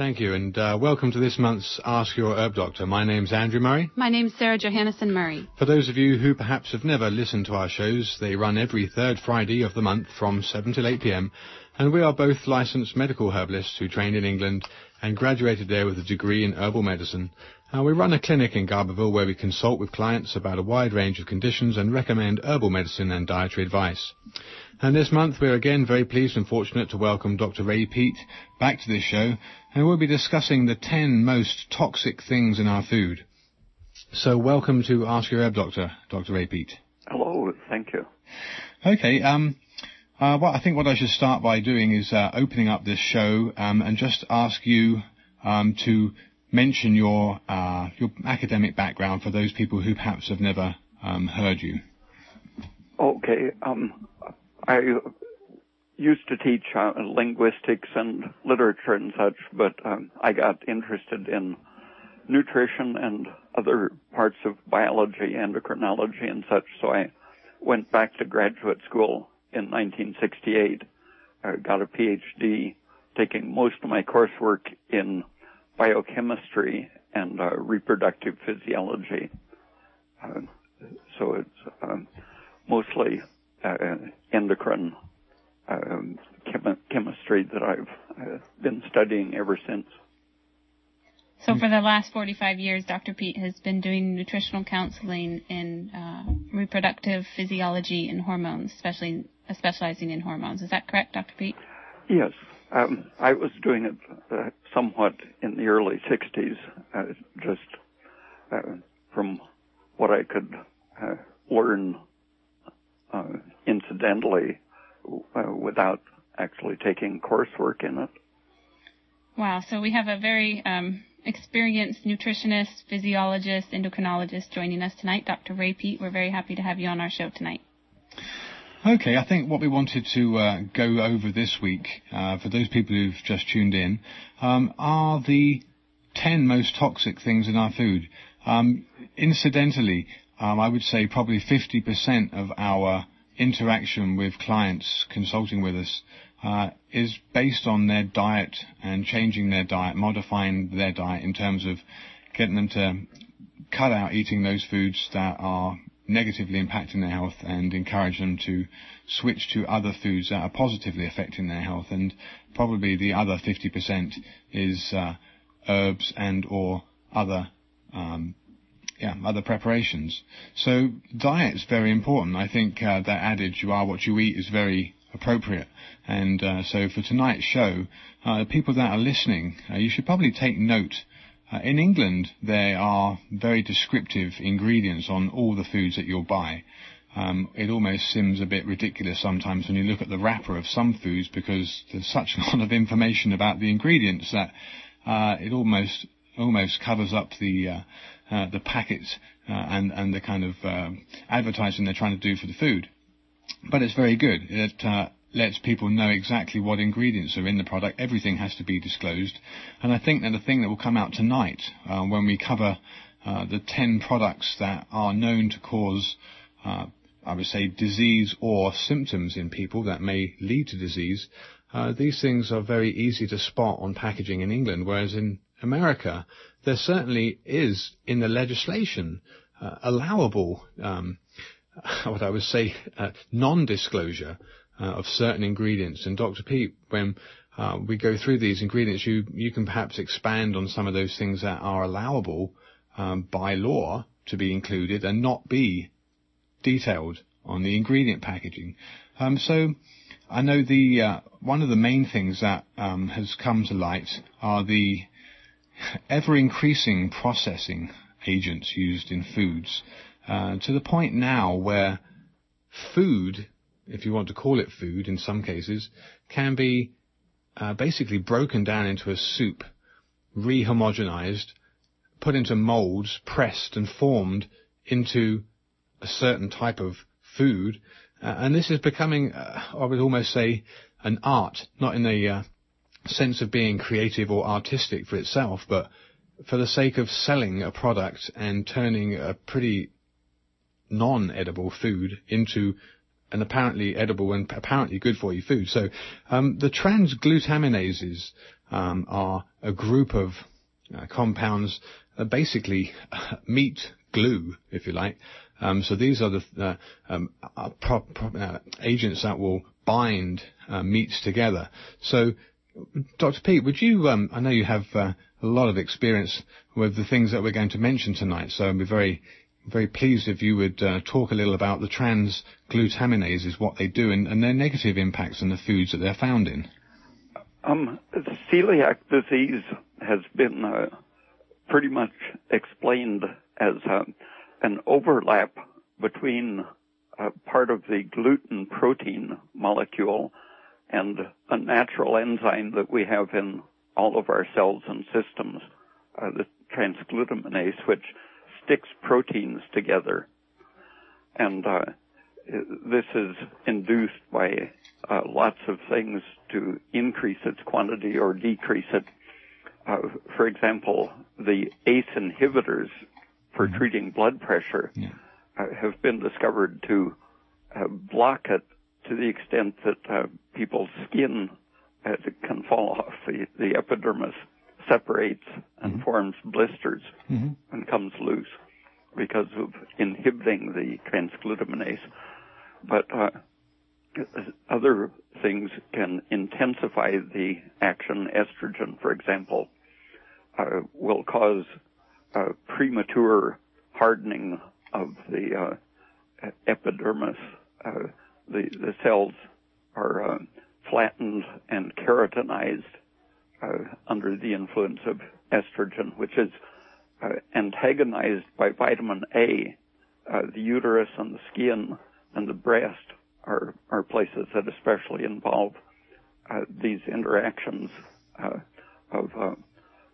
Thank you, and uh, welcome to this month's Ask Your Herb Doctor. My name's Andrew Murray. My name's Sarah Johannesson Murray. For those of you who perhaps have never listened to our shows, they run every third Friday of the month from 7 till 8 p.m. And we are both licensed medical herbalists who trained in England and graduated there with a degree in herbal medicine. Uh, we run a clinic in Garberville where we consult with clients about a wide range of conditions and recommend herbal medicine and dietary advice. And this month we're again very pleased and fortunate to welcome Dr. Ray Peat back to this show and we'll be discussing the 10 most toxic things in our food. So welcome to Ask Your Herb Doctor, Dr. Ray Peat. Hello, thank you. Okay, um, uh, well, I think what I should start by doing is uh, opening up this show um, and just ask you um, to mention your uh, your academic background for those people who perhaps have never um, heard you. Okay, um, I used to teach uh, linguistics and literature and such, but um, I got interested in nutrition and other parts of biology, endocrinology, and such. So I went back to graduate school in 1968. I got a PhD, taking most of my coursework in biochemistry and uh, reproductive physiology. Uh, so it's um, mostly uh, endocrine um, chem- chemistry that I've uh, been studying ever since. So for the last 45 years, Dr. Peat has been doing nutritional counseling in uh, reproductive physiology and hormones, especially specializing in hormones. Is that correct, Dr. Peat? Yes. Um, I was doing it uh, somewhat in the early 60s, uh, just uh, from what I could uh, learn uh, incidentally uh, without actually taking coursework in it. Wow. So we have a very um, experienced nutritionist, physiologist, endocrinologist joining us tonight, Dr. Ray Peat. We're very happy to have you on our show tonight. Okay, I think what we wanted to uh, go over this week, uh, for those people who've just tuned in, um, are the 10 most toxic things in our food. Um, incidentally, um, I would say probably 50% of our interaction with clients consulting with us uh, is based on their diet and changing their diet, modifying their diet in terms of getting them to cut out eating those foods that are negatively impacting their health and encourage them to switch to other foods that are positively affecting their health. And probably the other 50% is uh, herbs and or other um, yeah, other preparations. So diet is very important. I think uh, that adage, you are what you eat, is very appropriate. And uh, so for tonight's show, uh, people that are listening, uh, you should probably take note in England, there are very descriptive ingredients on all the foods that you'll buy. Um, it almost seems a bit ridiculous sometimes when you look at the wrapper of some foods because there's such a lot of information about the ingredients that uh, it almost almost covers up the uh, uh the packets uh, and and the kind of um, advertising they're trying to do for the food. But it's very good. It uh, lets people know exactly what ingredients are in the product. Everything has to be disclosed. And I think that the thing that will come out tonight, uh, when we cover uh, the 10 products that are known to cause, uh, I would say, disease or symptoms in people that may lead to disease, uh, these things are very easy to spot on packaging in England, whereas in America, there certainly is in the legislation uh, allowable, um, what I would say, uh, non-disclosure of certain ingredients. And Dr. Peat, when uh, we go through these ingredients, you you can perhaps expand on some of those things that are allowable um, by law to be included and not be detailed on the ingredient packaging. Um, so I know the uh, one of the main things that um, has come to light are the ever increasing processing agents used in foods uh, to the point now where food if you want to call it food in some cases, can be uh, basically broken down into a soup, rehomogenized, put into molds, pressed and formed into a certain type of food. Uh, and this is becoming, uh, I would almost say, an art, not in the uh, sense of being creative or artistic for itself, but for the sake of selling a product and turning a pretty non-edible food into an apparently edible and apparently good for you food. So um, the transglutaminases um, are a group of uh, compounds, uh, basically meat glue, if you like. Um, so these are the uh, um, uh, pro- pro- uh, agents that will bind uh, meats together. So, Dr. Peat, would you? Um, I know you have a lot of experience with the things that we're going to mention tonight, so I'd be very very pleased if you would uh, talk a little about the transglutaminases, what they do, and, and, their negative impacts on the foods that they're found in. Um, celiac disease has been uh, pretty much explained as uh, an overlap between part of the gluten protein molecule and a natural enzyme that we have in all of our cells and systems, uh, the transglutaminase, which sticks proteins together. And uh, this is induced by uh, lots of things to increase its quantity or decrease it. Uh, for example, the ACE inhibitors for mm-hmm. treating blood pressure yeah. Uh, have been discovered to uh, block it to the extent that uh, people's skin, can fall off, the, the epidermis separates and mm-hmm. forms blisters mm-hmm. and comes loose because of inhibiting the transglutaminase. But uh, other things can intensify the action. Estrogen, for example, uh, will cause uh, premature hardening of the uh, epidermis. Uh, the, the cells are uh, flattened and keratinized under the influence of estrogen, which is antagonized by vitamin A. the uterus and the skin and the breast are, are places that especially involve uh, these interactions uh, of uh,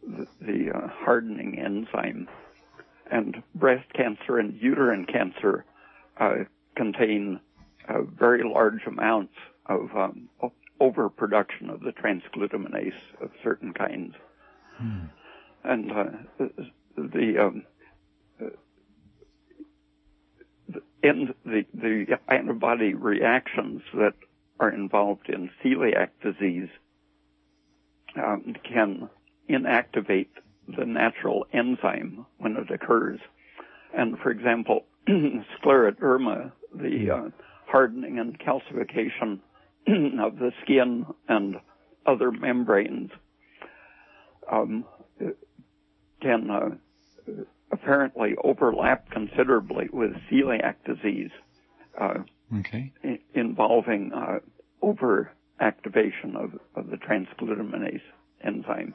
the, the hardening enzyme. And breast cancer and uterine cancer contain very large amounts of um, overproduction of the transglutaminase of certain kinds. Hmm. And uh, the um, the, the antibody reactions that are involved in celiac disease um, can inactivate the natural enzyme when it occurs. And for example, scleroderma, the uh, hardening and calcification of the skin and other membranes, um, can uh, apparently overlap considerably with celiac disease, uh, okay. I- involving uh, overactivation of, of the transglutaminase enzyme.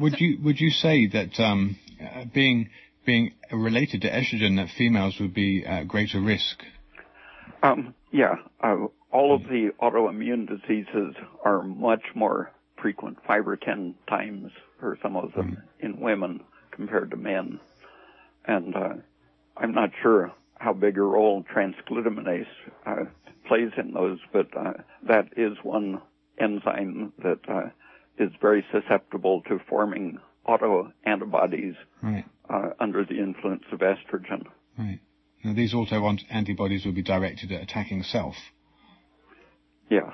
Would you would you say that um, uh, being being related to estrogen that females would be at greater risk? Um, yeah, uh, all of the autoimmune diseases are much more frequent, five or ten times for some of them mm. in women compared to men. And uh, I'm not sure how big a role transglutaminase uh, plays in those, but uh, that is one enzyme that uh, is very susceptible to forming autoantibodies right. Uh, under the influence of estrogen. Right. Now these autoantibodies will be directed at attacking self. Yeah.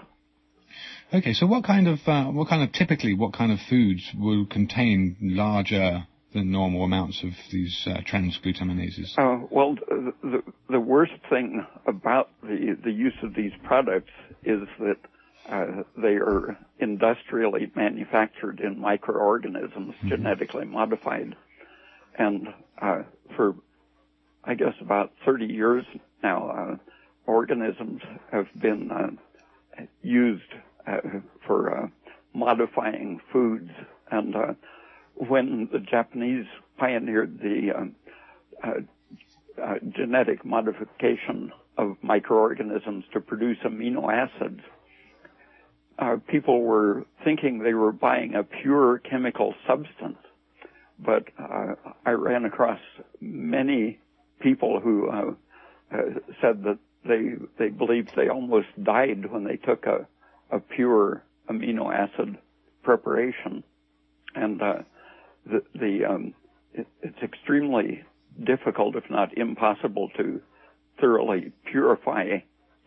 Okay, so what kind of uh, what kind of typically what kind of foods will contain larger than normal amounts of these uh, transglutaminases? Uh, well, the, the worst thing about the, the use of these products is that uh, they are industrially manufactured in microorganisms, mm-hmm. genetically modified. And uh, for, I guess, about 30 years now, uh, organisms have been uh, used for modifying foods and when the Japanese pioneered the um, uh, uh, genetic modification of microorganisms to produce amino acids, uh, people were thinking they were buying a pure chemical substance. But uh, I ran across many people who uh, uh, said that they they believed they almost died when they took a a pure amino acid preparation, and the, the um, it, it's extremely difficult, if not impossible, to thoroughly purify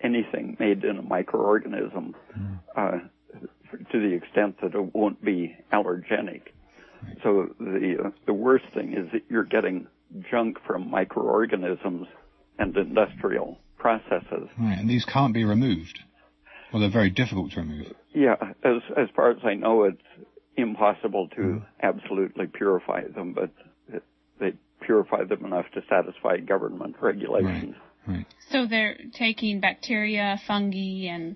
anything made in a microorganism. Mm. Uh, to the extent that it won't be allergenic. So the uh, the worst thing is that you're getting junk from microorganisms and industrial processes. Right, and these can't be removed. Well, they're very difficult to remove. Yeah, as as far as I know, it's impossible to mm. absolutely purify them, but it, they purify them enough to satisfy government regulations. Right. right. So they're taking bacteria, fungi, and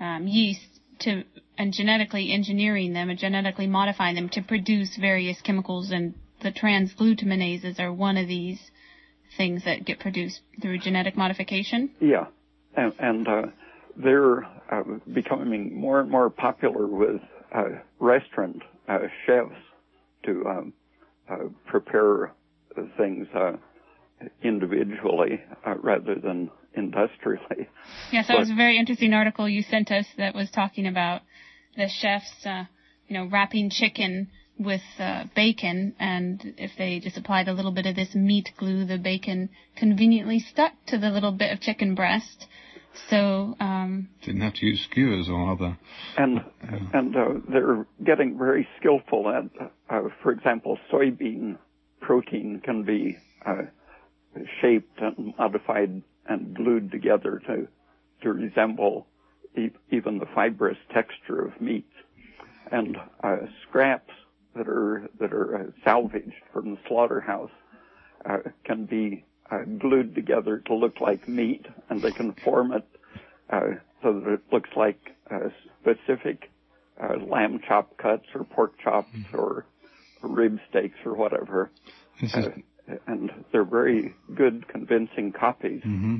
um, yeast to and genetically engineering them and genetically modifying them to produce various chemicals, and the transglutaminases are one of these things that get produced through genetic modification. Yeah, and, and uh, they're uh, becoming more and more popular with uh, restaurant uh, chefs to um, uh, prepare things uh, individually rather than industrially. Yes, that was a very interesting article you sent us that was talking about the chefs, you know, wrapping chicken with uh, bacon, and if they just applied a little bit of this meat glue, the bacon conveniently stuck to the little bit of chicken breast, so um, didn't have to use skewers or other. And uh, and uh, they're getting very skillful at, uh, for example, soybean protein can be uh, shaped and modified and glued together to to resemble e- even the fibrous texture of meat. And uh, scraps that are that are uh, salvaged from the slaughterhouse can be uh, glued together to look like meat, and they can form it uh, so that it looks like uh, specific uh, lamb chop cuts or pork chops mm-hmm. or rib steaks or whatever. Is... Uh, and they're very good, convincing copies. Mm-hmm.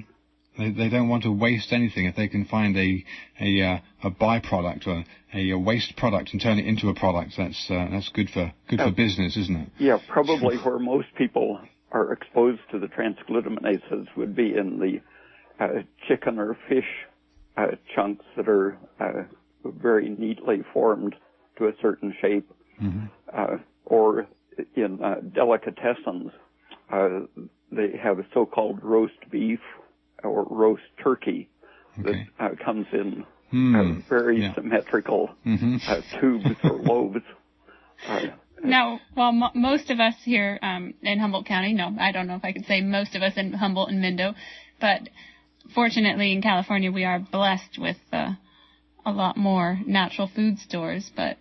They, they don't want to waste anything. If they can find a a, uh, a byproduct or a, a, waste product and turn it into a product, that's uh, that's good for good for business, isn't it? Yeah, probably where most people are exposed to the transglutaminases would be in the uh, chicken or fish uh, chunks that are uh, very neatly formed to a certain shape, mm-hmm. Uh, or in uh, delicatessens, uh, they have a so-called roast beef or roast turkey okay. that comes in mm. very yeah. symmetrical mm-hmm. tubes or lobes. Now, well, m- most of us here um, in Humboldt County, no, I don't know if I could say most of us in Humboldt and Mendo, but fortunately in California we are blessed with uh, a lot more natural food stores, but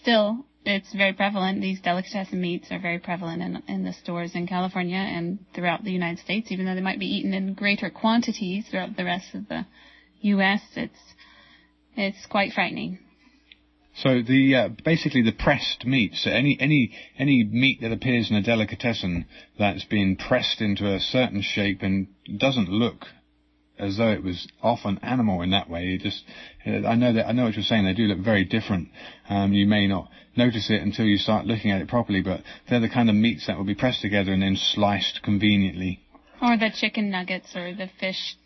still it's very prevalent. These delicatessen meats are very prevalent in, in the stores in California and throughout the United States, even though they might be eaten in greater quantities throughout the rest of the U.S. It's it's quite frightening. So the uh, basically the pressed meat. So any any any meat that appears in a delicatessen that's been pressed into a certain shape and doesn't look as though it was off an animal in that way. It just I know that I know what you're saying. They do look very different. Um, you may not notice it until you start looking at it properly, but they're the kind of meats that will be pressed together and then sliced conveniently. Or the chicken nuggets or the fish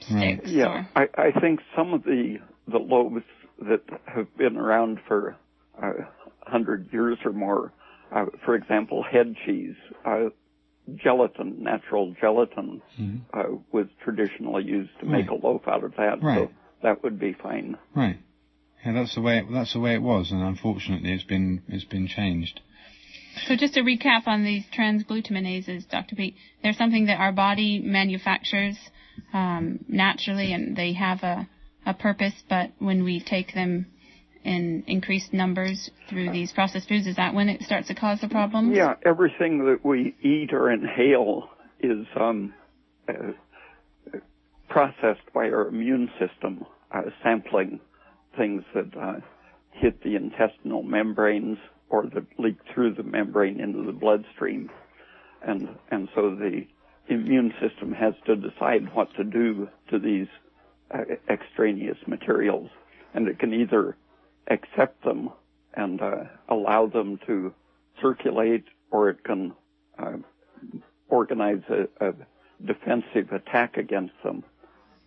sticks. Right. Yeah, I, I think some of the the lobes that have been around for a uh, hundred years or more. Uh, for example, head cheese, uh, gelatin, natural gelatin, mm-hmm. uh, was traditionally used to right. make a loaf out of that. Right. So that would be fine. Right. Yeah, that's the way. It, that's the way it was, and unfortunately, it's been it's been changed. So just to recap on these transglutaminases, Dr. Peat, they're something that our body manufactures um, naturally, and they have a a purpose, but when we take them in increased numbers through these processed foods, is that when it starts to cause the problem? Yeah, everything that we eat or inhale is um, uh, processed by our immune system, uh, sampling things that uh, hit the intestinal membranes or that leak through the membrane into the bloodstream. And, and so the immune system has to decide what to do to these uh, extraneous materials, and it can either accept them and uh, allow them to circulate, or it can uh, organize a, a, defensive attack against them.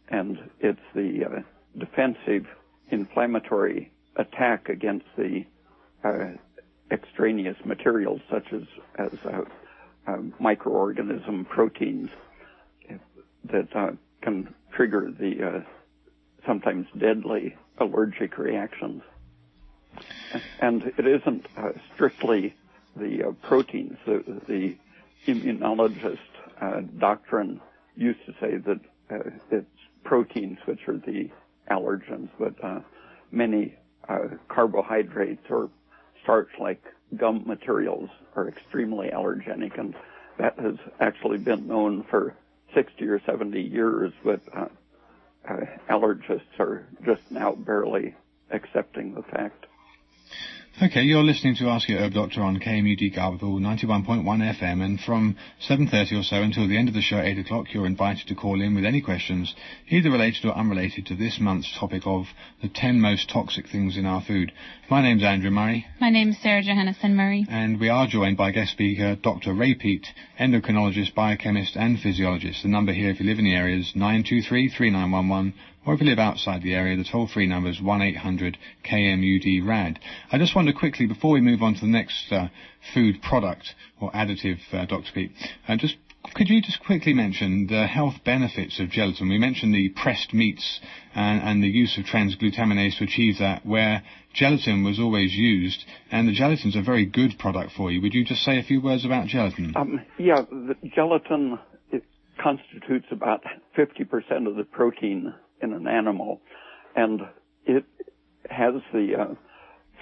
And it's the uh, defensive inflammatory attack against the uh, extraneous materials, such as as microorganism proteins, that can trigger the uh, sometimes deadly allergic reactions. And it isn't uh, strictly the uh, proteins. The, the immunologist uh, doctrine used to say that uh, it's proteins which are the allergens, but uh, many uh, carbohydrates or starch-like gum materials are extremely allergenic, and that has actually been known for 60 or 70 years, but allergists are just now barely accepting the fact. Okay, you're listening to Ask Your Herb Doctor on KMUD Garberville 91.1 FM, and from 7.30 or so until the end of the show at 8 o'clock, you're invited to call in with any questions, either related or unrelated to this month's topic of the 10 most toxic things in our food. My name's Andrew Murray. My name's Sarah Johannesson Murray. And we are joined by guest speaker Dr. Ray Peat, endocrinologist, biochemist, and physiologist. The number here, if you live in the area, is 923 3911 or if you live outside the area, the toll-free number is 1-800-KMUD-RAD. I just wonder quickly, before we move on to the next uh, food product or additive, uh, Dr. Peat, uh, just could you just quickly mention the health benefits of gelatin? We mentioned the pressed meats and, and, the use of transglutaminase to achieve that, where gelatin was always used, and the gelatin's a very good product for you. Would you just say a few words about gelatin? Um, yeah, the gelatin constitutes about 50% of the protein in an animal, and it has the uh,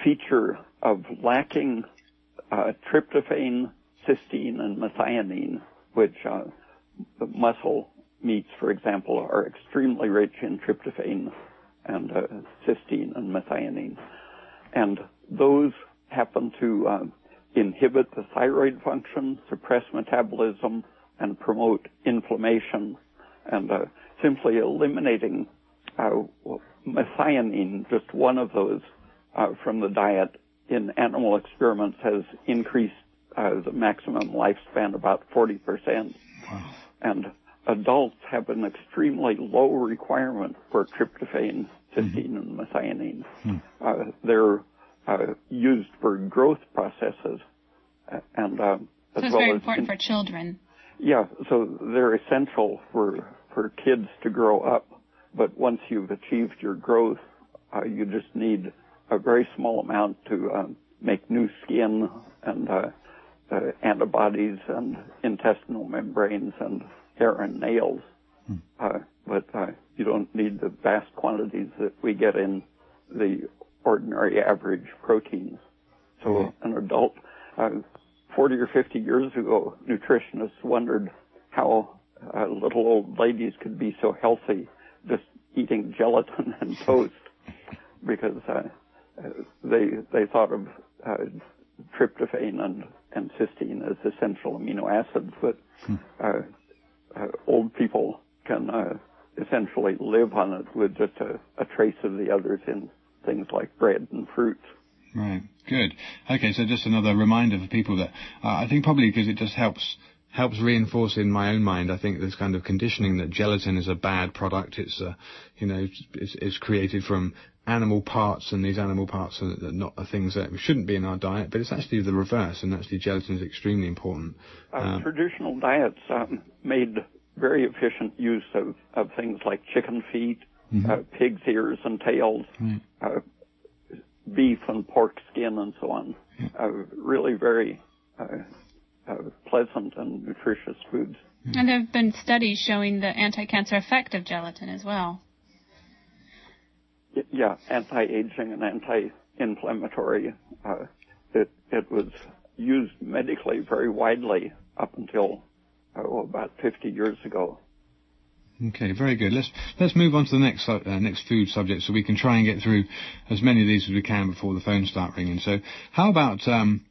feature of lacking uh, tryptophan, cysteine, and methionine, which uh, muscle meats, for example, are extremely rich in tryptophan and uh, cysteine and methionine, and those happen to uh, inhibit the thyroid function, suppress metabolism, and promote inflammation. And uh, simply eliminating uh, methionine, just one of those, uh, from the diet in animal experiments has increased uh, the maximum lifespan about 40%. Wow. And adults have an extremely low requirement for tryptophan, cysteine, mm-hmm. and methionine. Mm. Uh, they're uh, used for growth processes and uh, so it's well very important in, for children. Yeah, so they're essential for for kids to grow up. But once you've achieved your growth, uh, you just need a very small amount to um, make new skin and uh, uh, antibodies and intestinal membranes and hair and nails. Hmm. Uh, but uh, you don't need the vast quantities that we get in the ordinary average proteins. So mm-hmm. an adult, uh, 40 or 50 years ago, nutritionists wondered how uh, little old ladies could be so healthy just eating gelatin and toast because uh, they they thought of uh, tryptophan and, and cysteine as essential amino acids, but hmm. uh, uh, old people can uh, essentially live on it with just a, a trace of the others in things like bread and fruits. Right. Good. Okay. So just another reminder for people that uh, I think probably because it just helps helps reinforce in my own mind. I think this kind of conditioning that gelatin is a bad product. It's, uh, you know, it's, it's, created from animal parts, and these animal parts are not are things that shouldn't be in our diet. But it's actually the reverse, and actually gelatin is extremely important. Uh, um, traditional diets um, made very efficient use of, of things like chicken feet, mm-hmm. uh, pig's ears and tails, right. Uh, beef and pork skin, and so on. Yeah. Uh, really very uh, uh, pleasant and nutritious foods. And there have been studies showing the anti-cancer effect of gelatin as well. Yeah, anti-aging and anti-inflammatory. Uh, it it was used medically very widely up until oh, about 50 years ago. Okay, very good. Let's let's move on to the next uh, next food subject, so we can try and get through as many of these as we can before the phones start ringing. So, how about um,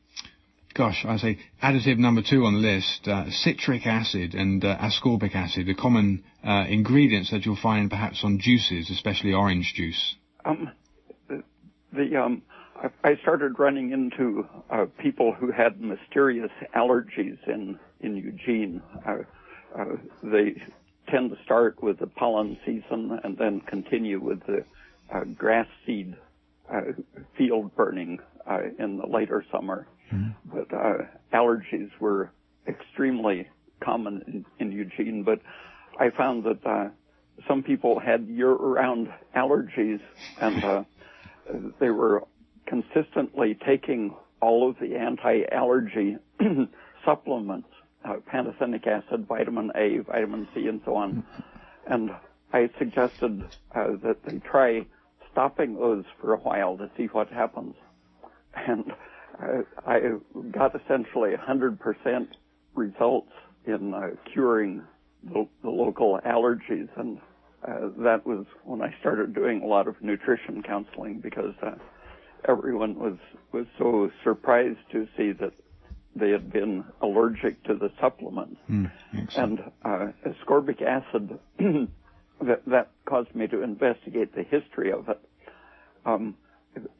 gosh, I say additive number two on the list, uh, citric acid and uh, ascorbic acid, the common uh, ingredients that you'll find perhaps on juices, especially orange juice. Um, the um, I started running into uh, people who had mysterious allergies in in Eugene. Uh, uh, they tend to start with the pollen season and then continue with the grass seed field burning in the later summer. Mm-hmm. But uh, allergies were extremely common in, in Eugene. But I found that uh, some people had year-round allergies, and uh, they were consistently taking all of the anti-allergy supplements, uh, pantothenic acid, vitamin A, vitamin C, and so on. And I suggested uh, that they try stopping those for a while to see what happens. And I got essentially 100% results in uh, curing the, the, local allergies. And uh, that was when I started doing a lot of nutrition counseling because uh, everyone was, was so surprised to see that they had been allergic to the supplement. Mm, and uh, ascorbic acid, that, that caused me to investigate the history of it. Um,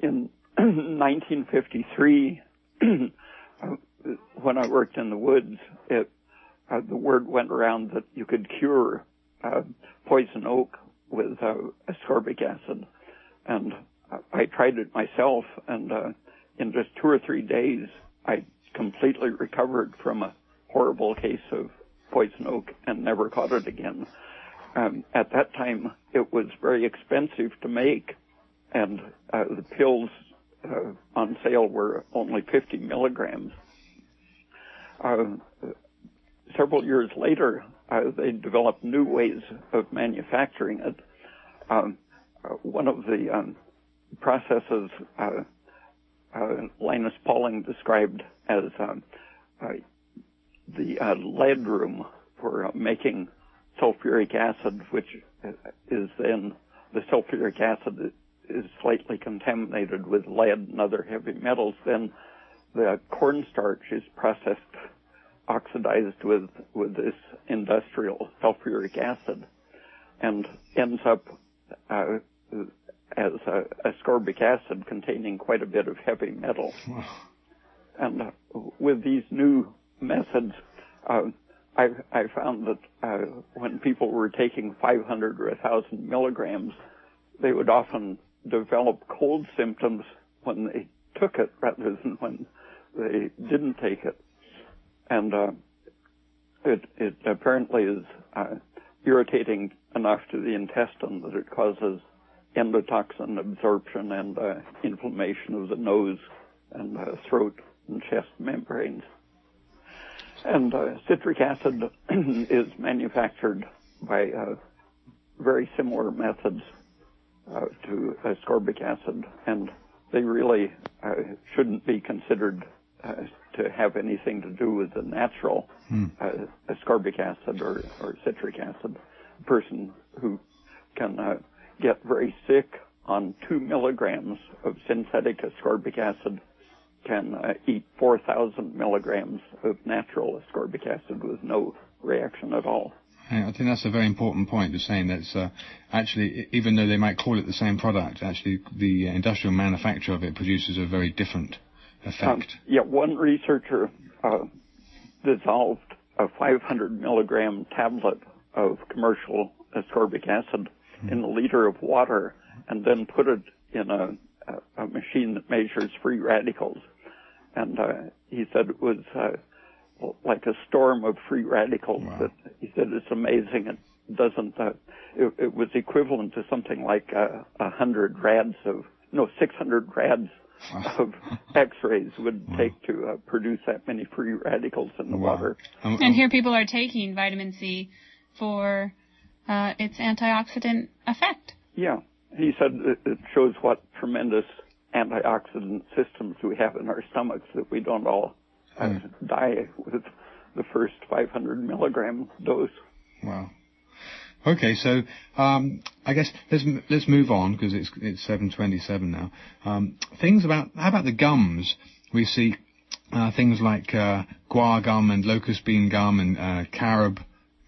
in 1953, when I worked in the woods, it, uh, the word went around that you could cure uh, poison oak with uh, ascorbic acid, and I tried it myself, and uh, in just two or three days, I completely recovered from a horrible case of poison oak and never caught it again. Um, at that time, it was very expensive to make, and uh, the pills uh, on sale were only 50 milligrams. Uh, several years later, uh, they developed new ways of manufacturing it. Um, uh, one of the um, processes uh, Linus Pauling described as um, the lead room for making sulfuric acid, which is then the sulfuric acid is slightly contaminated with lead and other heavy metals, then the cornstarch is processed, oxidized with, with this industrial sulfuric acid and ends up uh, as a, ascorbic acid containing quite a bit of heavy metal. and uh, with these new methods, uh, I, I found that uh, when people were taking 500 or 1,000 milligrams, they would often develop cold symptoms when they took it rather than when they didn't take it. And uh, it, it apparently is uh, irritating enough to the intestine that it causes endotoxin absorption and uh, inflammation of the nose and uh, throat and chest membranes. And uh, citric acid is manufactured by uh, very similar methods uh, to ascorbic acid, and they really uh, shouldn't be considered uh, to have anything to do with the natural hmm. Uh, ascorbic acid or, or, citric acid. A person who can uh, get very sick on two milligrams of synthetic ascorbic acid can uh, eat 4,000 milligrams of natural ascorbic acid with no reaction at all. I think that's a very important point, just saying that uh, actually, even though they might call it the same product, actually the industrial manufacture of it produces a very different effect. Um, yeah, one researcher uh, dissolved a 500 milligram tablet of commercial ascorbic acid mm. in a liter of water and then put it in a, a, a machine that measures free radicals. And uh, he said it was uh, like a storm of free radicals. Wow. That he said it's amazing. It doesn't. Uh, it, it was equivalent to something like uh, a uh, hundred rads of no, six hundred rads wow. of X-rays would wow. take to uh, produce that many free radicals in the water. Um, and here people are taking vitamin C for uh, its antioxidant effect. Yeah, he said it shows what tremendous antioxidant systems we have in our stomachs that we don't all mm. die with the first 500 milligram dose. Wow. Okay, so um, I guess let's let's move on because it's it's 7:27 now. Um, things about how about the gums? We see uh, things like uh, guar gum and locust bean gum and uh, carob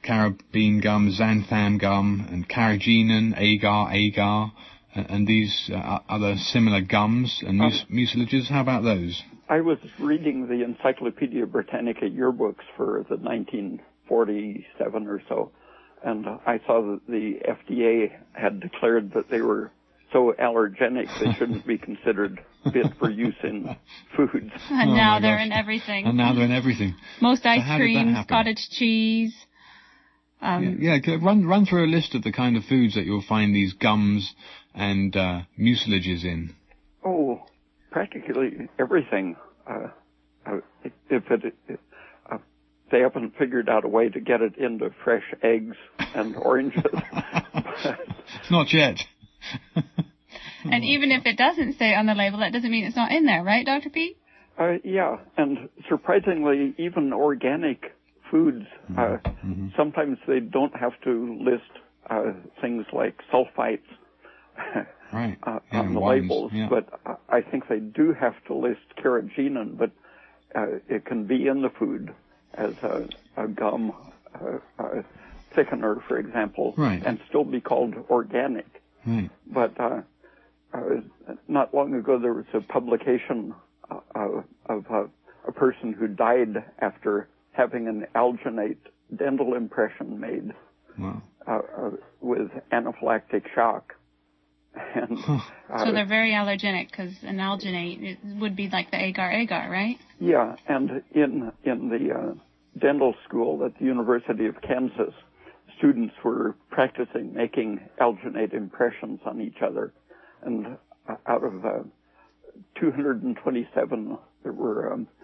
carob bean gum, xanthan gum, and carrageenan, agar, agar, and, and these uh, other similar gums and mus- um, mucilages. How about those? I was reading the Encyclopedia Britannica yearbooks for the 1947 or so, and I saw that the FDA had declared that they were so allergenic they shouldn't be considered fit for use in foods. And oh now they're gosh. in everything. And now they're in everything. Most ice so creams, cottage cheese. Um, yeah, yeah, run run through a list of the kind of foods that you'll find these gums and uh, mucilages in. Oh, practically everything. Uh, uh, if it, uh, they haven't figured out a way to get it into fresh eggs and oranges. not yet. and even if it doesn't say on the label, that doesn't mean it's not in there, right, Dr. Peat? Uh, yeah, and surprisingly, even organic foods, uh, mm-hmm. mm-hmm. sometimes they don't have to list uh, things like sulfites right. uh, yeah, on the wines. labels, yeah. but I think they do have to list carrageenan, but uh, it can be in the food as a, a gum uh, a thickener, for example, right. and still be called organic. Right. But uh, not long ago, there was a publication uh, of uh, a person who died after having an alginate dental impression made wow. uh, uh with anaphylactic shock. And, so they're very allergenic because an alginate would be like the agar agar, right? Yeah, and in in the uh, dental school at the University of Kansas, students were practicing making alginate impressions on each other, and uh, out of uh, 227, there were um, uh,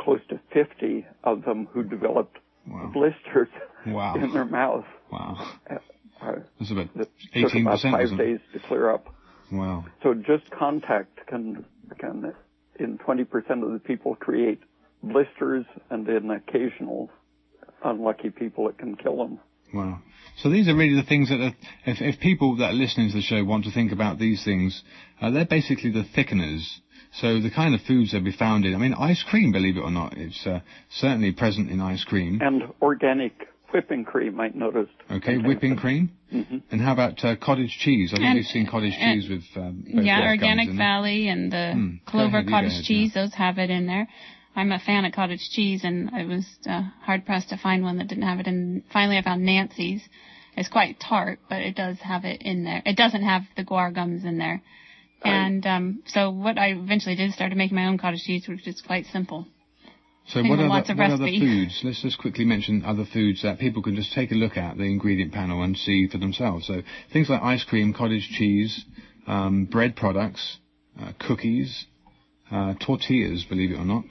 close to 50 of them who developed wow. blisters wow. in their mouth. Wow. Uh, uh That's about 18%. Took about five days to clear up. Wow. So just contact can, can in 20% of the people create blisters and in occasional unlucky people it can kill them. Wow. So these are really the things that, are, if, if people that are listening to the show want to think about these things, uh, they're basically the thickeners. So the kind of foods that we found in. I mean, ice cream, believe it or not, it's uh, certainly present in ice cream. And organic whipping cream, I noticed. Okay, whipping cream. Mm-hmm. And how about uh, cottage cheese? I think you've seen cottage cheese with. Um, yeah, Organic Valley and the mm, Clover cottage ahead, cheese; yeah. those have it in there. I'm a fan of cottage cheese, and I was uh, hard pressed to find one that didn't have it. And finally, I found Nancy's. It's quite tart, but it does have it in there. It doesn't have the guar gums in there. And um, so what I eventually did started making my own cottage cheese, which is quite simple. So what, other, what other foods? Let's just quickly mention other foods that people can just take a look at the ingredient panel and see for themselves. So things like ice cream, cottage cheese, um, bread products, uh, cookies, uh, tortillas, believe it or not.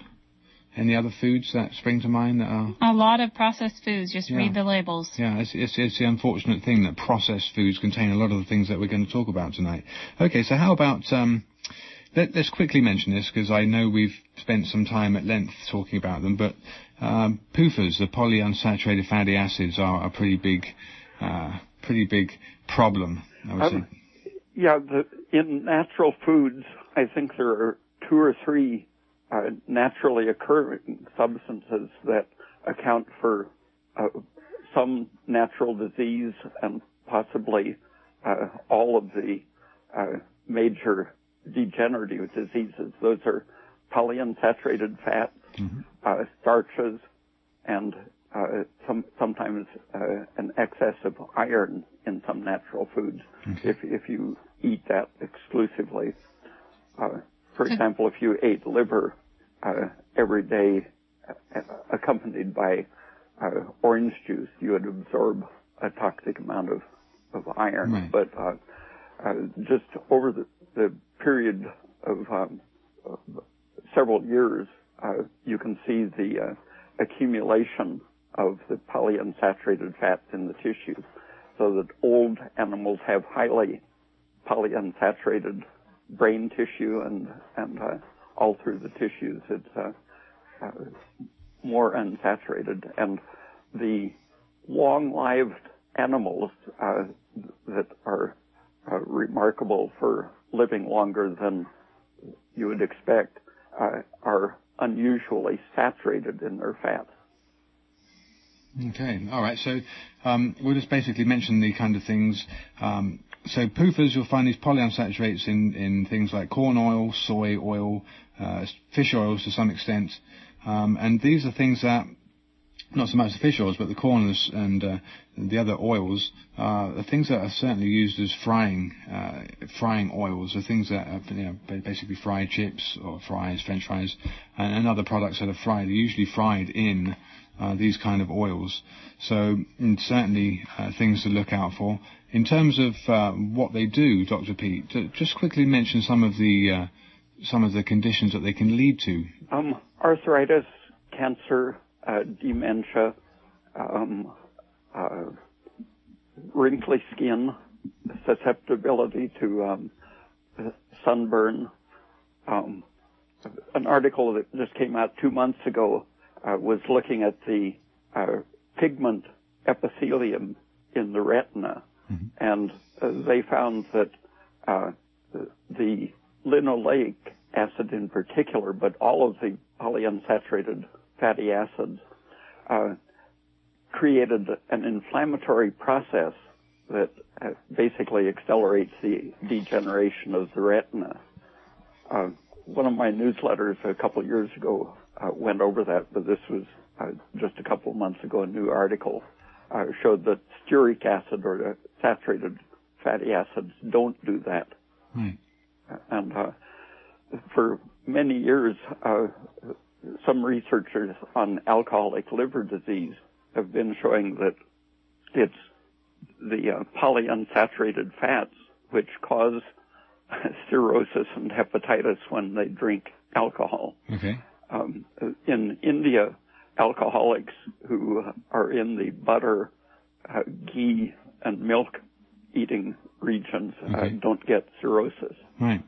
Any other foods that spring to mind that are? A lot of processed foods. Just yeah. read the labels. Yeah, it's, it's, it's, the unfortunate thing that processed foods contain a lot of the things that we're going to talk about tonight. Okay, so how about, um, let, us quickly mention this because I know we've spent some time at length talking about them, but um, PUFAs, the polyunsaturated fatty acids, are a pretty big, uh, pretty big problem. I would um, say. Yeah, the, in natural foods, I think there are two or three uh, naturally occurring substances that account for uh, some natural disease and possibly uh, all of the uh, major degenerative diseases. Those are polyunsaturated fats, mm-hmm. Uh, starches, and uh, some, sometimes an excess of iron in some natural foods okay. if, if you eat that exclusively. for example, if you ate liver, uh, every day uh, accompanied by uh, orange juice, you would absorb a toxic amount of, of iron. Right. But uh, uh, just over the, the period of, um, of several years, uh, you can see the accumulation of the polyunsaturated fats in the tissues, so that old animals have highly polyunsaturated brain tissue and and uh, all through the tissues. It's uh, uh, more unsaturated, and the long-lived animals uh, that are uh, remarkable for living longer than you would expect uh, are unusually saturated in their fats. Okay, all right. So um, we'll just basically mention the kind of things um, so PUFAs, you'll find these polyunsaturates in, in things like corn oil, soy oil, uh, fish oils to some extent. Um, and these are things that, not so much the fish oils, but the corn and uh, the other oils, uh, are things that are certainly used as frying uh, frying oils, or things that are you know, basically fried chips or fries, French fries, and, and other products that are fried. Usually fried in these kind of oils. So certainly uh, things to look out for. In terms of uh, what they do, Dr. Peat, just quickly mention some of the uh, some of the conditions that they can lead to? Um, arthritis, cancer, uh, dementia, um, uh, wrinkly skin, susceptibility to um, sunburn. An article that just came out two months ago uh, was looking at the uh, pigment epithelium in the retina, mm-hmm. and uh, they found that uh, the linoleic acid in particular, but all of the polyunsaturated fatty acids, uh, created an inflammatory process that uh, basically accelerates the degeneration of the retina. Uh, one of my newsletters a couple of years ago uh, went over that, but this was uh, just a couple of months ago. A new article uh, showed that stearic acid or saturated fatty acids don't do that. Hmm. And uh, for many years, some researchers on alcoholic liver disease have been showing that it's the uh, polyunsaturated fats which cause cirrhosis and hepatitis when they drink alcohol. Okay. Um, in India, alcoholics who are in the butter, uh, ghee, and milk eating regions uh, okay. uh, don't get cirrhosis. Right.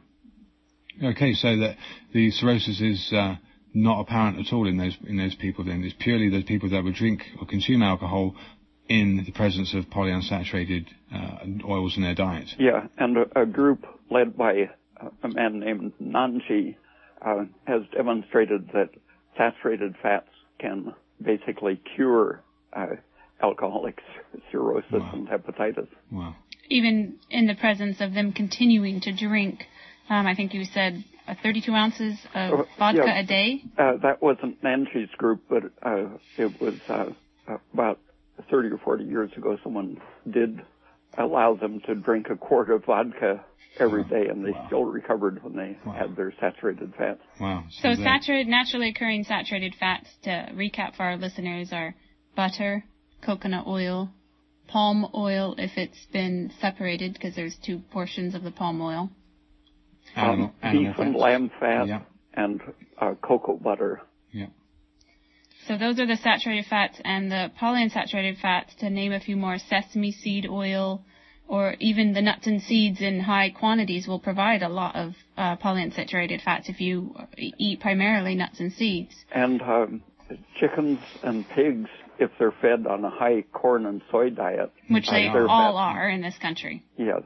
Okay, so that the cirrhosis is uh, not apparent at all in those in those people. Then it's purely those people that would drink or consume alcohol in the presence of polyunsaturated uh, oils in their diet. Yeah, and a, a group led by a man named Nanji uh, has demonstrated that saturated fats can basically cure uh, alcoholic cirrhosis wow. and hepatitis. Wow. Even in the presence of them continuing to drink, um, I think you said uh, 32 ounces of uh, vodka yeah, a day? Uh, that wasn't Nanji's group, but uh, it was uh, about 30 or 40 years ago. Someone did allow them to drink a quart of vodka every day, and they wow. still recovered when they wow. had their saturated fats. Wow. So, so saturated, naturally occurring saturated fats, to recap for our listeners, are butter, coconut oil, palm oil if it's been separated, because there's two portions of the palm oil, Animal, um, beef and lamb fat yeah. and uh, cocoa butter. Yeah. So those are the saturated fats and the polyunsaturated fats. To name a few more, sesame seed oil, or even the nuts and seeds in high quantities will provide a lot of uh, polyunsaturated fats if you eat primarily nuts and seeds. And um, chickens and pigs if they're fed on a high corn and soy diet. Which they all are in this country. Yeah,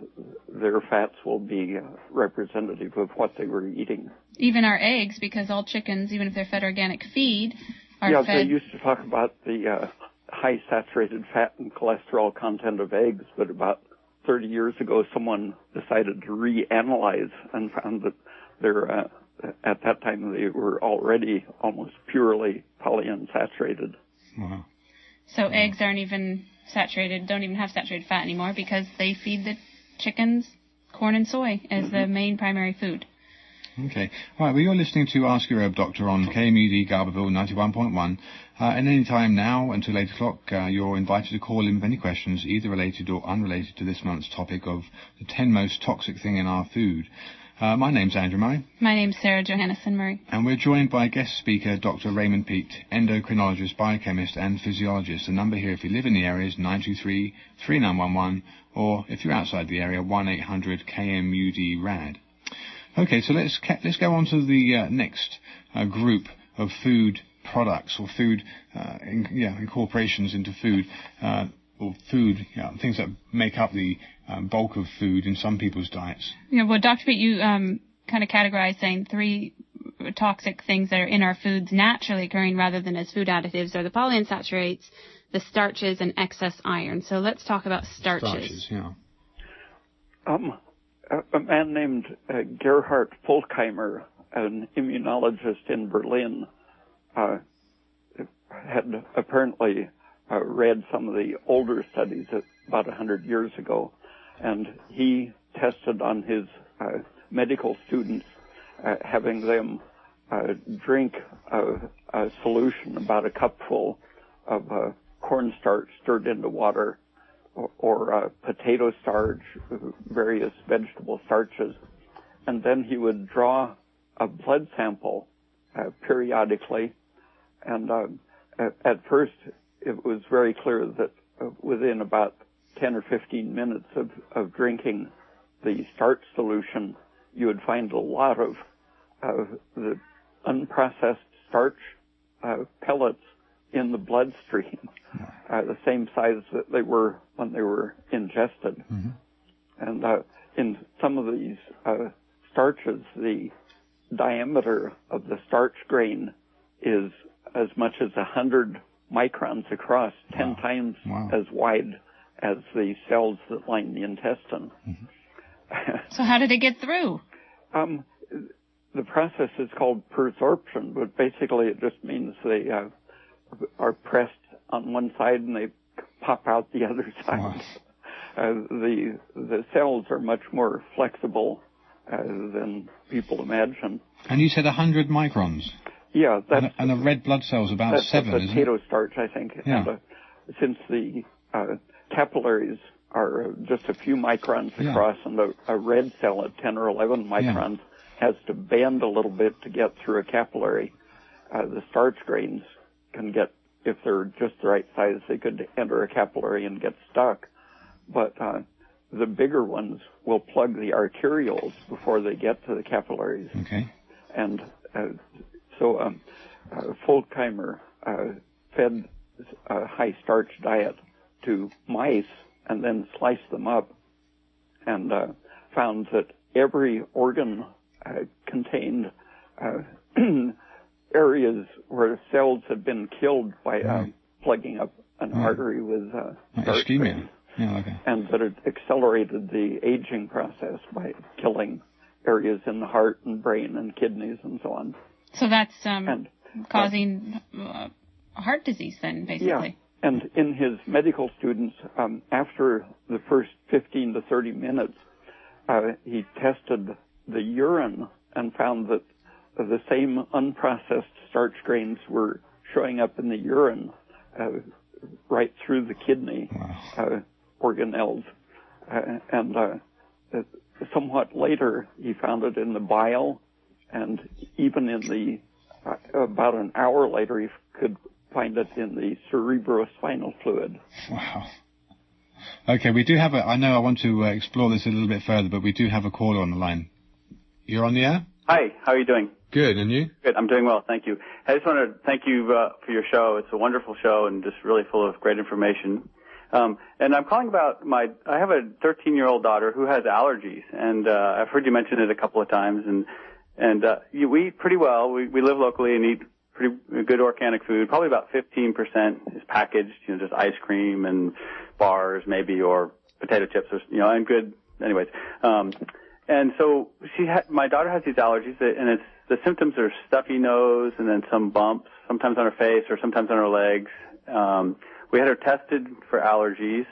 their fats will be uh, representative of what they were eating. Even our eggs, because all chickens, even if they're fed organic feed, are yeah, fed. Yeah, they used to talk about the uh, high saturated fat and cholesterol content of eggs, but about 30 years ago, someone decided to reanalyze and found that they're, uh, at that time they were already almost purely polyunsaturated. Wow. So eggs aren't even saturated, don't even have saturated fat anymore because they feed the chickens corn and soy as mm-hmm. the main primary food. Okay. All right. Well, you're listening to Ask Your Herb Doctor on KMUD Garberville 91.1. Uh, and any time now until 8 o'clock, uh, you're invited to call in with any questions, either related or unrelated to this month's topic of the 10 most toxic thing in our food. Uh, my name's Andrew Murray. My name's Sarah Johannesson Murray. And we're joined by guest speaker Dr. Raymond Peat, endocrinologist, biochemist, and physiologist. The number here, if you live in the area, is 923-3911, or if you're outside the area, 1-800-KMUD-RAD. Okay, so let's let's go on to the uh, next uh, group of food products or food uh, in, yeah, incorporations into food uh, or food, you know, things that make up the um, bulk of food in some people's diets. Yeah, well, Dr. Peat, you um, kind of categorized saying three toxic things that are in our foods naturally occurring rather than as food additives are the polyunsaturates, the starches, and excess iron. So let's talk about starches. Starches, yeah. Um, a, man named uh, Gerhard Volkheimer, an immunologist in Berlin, uh, had apparently uh, read some of the older studies about 100 years ago, and he tested on his uh, medical students, uh, having them uh, drink a, a, solution about a cupful of cornstarch stirred into water, or, or uh, potato starch, various vegetable starches, and then he would draw a blood sample uh, periodically, and uh, at, at, first it was very clear that uh, within about 10 or 15 minutes of, of drinking the starch solution, you would find a lot of the unprocessed starch uh, pellets in the bloodstream, uh, the same size that they were when they were ingested. Mm-hmm. And uh, in some of these uh, starches, the diameter of the starch grain is as much as 100 microns across, 10 wow. times wow. as wide as the cells that line the intestine. Mm-hmm. so how did it get through? Um, the process is called persorption, but basically it just means they uh, are pressed on one side and they pop out the other side. Uh, the the cells are much more flexible uh, than people imagine. And you said 100 microns. Yeah, that's and, and the red blood cell is about that's seven. That's potato starch, I think. Yeah. And, uh, since the uh, capillaries are just a few microns across, and a, a, red cell at 10 or 11 microns yeah. has to bend a little bit to get through a capillary. Uh, the starch grains can get, if they're just the right size, they could enter a capillary and get stuck. But uh, the bigger ones will plug the arterioles before they get to the capillaries. Okay. And uh, so um, uh, Volkheimer uh, fed a high starch diet to mice and then sliced them up and uh, found that every organ uh, contained uh, areas where cells had been killed by uh, plugging up an artery with uh, ischemia. Yeah, okay. And that it accelerated the aging process by killing areas in the heart and brain and kidneys and so on. So that's um, and, causing uh, heart disease then, basically. Yeah. And in his medical students, um, after the first 15 to 30 minutes, uh, he tested the urine and found that the same unprocessed starch grains were showing up in the urine uh, right through the kidney wow. uh, organelles. Uh, and uh, somewhat later, he found it in the bile, and even in the uh, about an hour later, he could find it in the cerebrospinal fluid. Wow. Okay, we do have a. I know I want to uh, explore this a little bit further, but we do have a caller on the line. You're on the air. Hi, how are you doing? Good, and you? Good, I'm doing well, thank you. I just want to thank you uh, for your show. It's a wonderful show and just really full of great information. Um, and I'm calling about my. I have a 13 year old daughter who has allergies, and uh, I've heard you mention it a couple of times. And and uh, we eat pretty well. We we live locally and eat pretty good organic food. Probably about 15% is packaged, you know, just ice cream and bars maybe, or potato chips, or you know, and good. Anyways, um, and so she had. My daughter has these allergies, and it's the symptoms are stuffy nose, and then some bumps, sometimes on her face or sometimes on her legs. Um, we had her tested for allergies,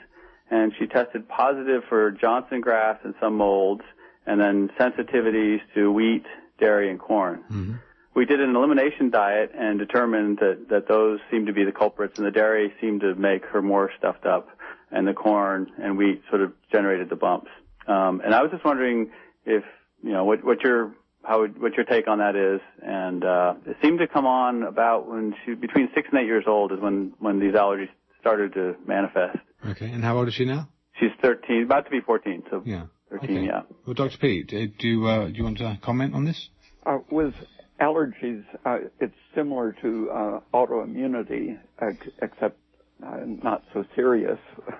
and she tested positive for Johnson grass and some molds, and then sensitivities to wheat, dairy, and corn. Mm-hmm we did an elimination diet and determined that, that those seemed to be the culprits and the dairy seemed to make her more stuffed up and the corn and wheat sort of generated the bumps. Um, and I was just wondering if, you know, what, what your, how, what your take on that is. And, uh, it seemed to come on about when she, between six and eight years old is when, when these allergies started to manifest. Okay. And how old is she now? She's 13, about to be 14. So yeah. 13, okay. yeah. Well, Dr. Peat, do you, uh, do you want to comment on this? Uh, with allergies, uh, it's similar to uh, autoimmunity, ex- except uh, not so serious.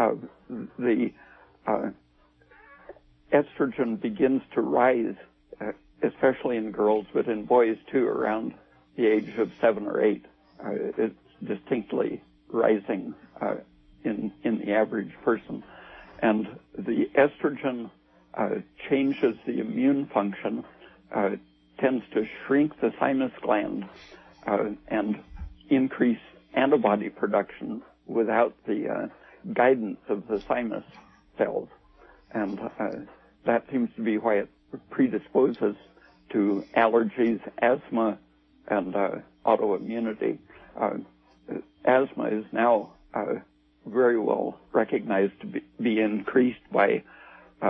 Uh, the uh, estrogen begins to rise, especially in girls, but in boys too, around the age of seven or eight. it's distinctly rising in in the average person, and the estrogen changes the immune function tends to shrink the thymus gland uh, and increase antibody production without the uh, guidance of the thymus cells. And uh, that seems to be why it predisposes to allergies, asthma, and uh, autoimmunity. Uh, asthma is now uh, very well recognized to be, be increased by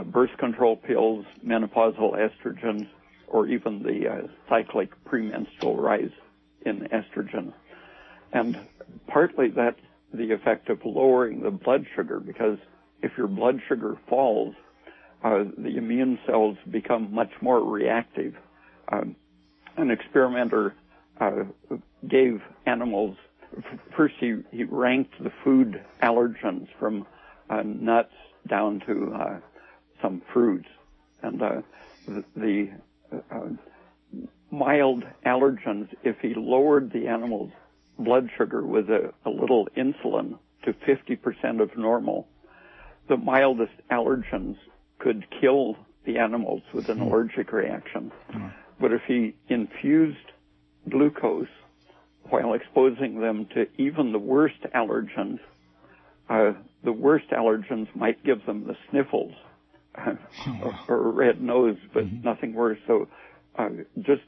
birth control pills, menopausal estrogens, or even the uh, cyclic premenstrual rise in estrogen. And partly that's the effect of lowering the blood sugar because if your blood sugar falls, uh, the immune cells become much more reactive. Um, an experimenter uh, gave animals first he, he ranked the food allergens from uh, nuts down to uh, some fruits, and uh, the, the uh, mild allergens. If he lowered the animal's blood sugar with a, a little insulin to 50% of normal, the mildest allergens could kill the animals with an allergic reaction. But if he infused glucose while exposing them to even the worst allergens, uh, the worst allergens might give them the sniffles or, or, a red nose, but mm-hmm. nothing worse. So uh, just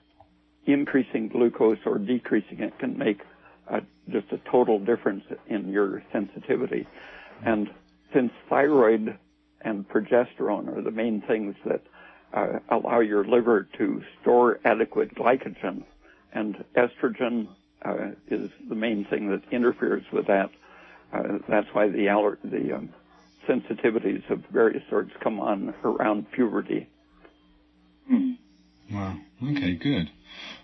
increasing glucose or decreasing it can make uh, just a total difference in your sensitivity. And since thyroid and progesterone are the main things that uh, allow your liver to store adequate glycogen, and estrogen uh, is the main thing that interferes with that. Uh, that's why the aller- the um, sensitivities of various sorts come on around puberty. Wow. Okay. Good.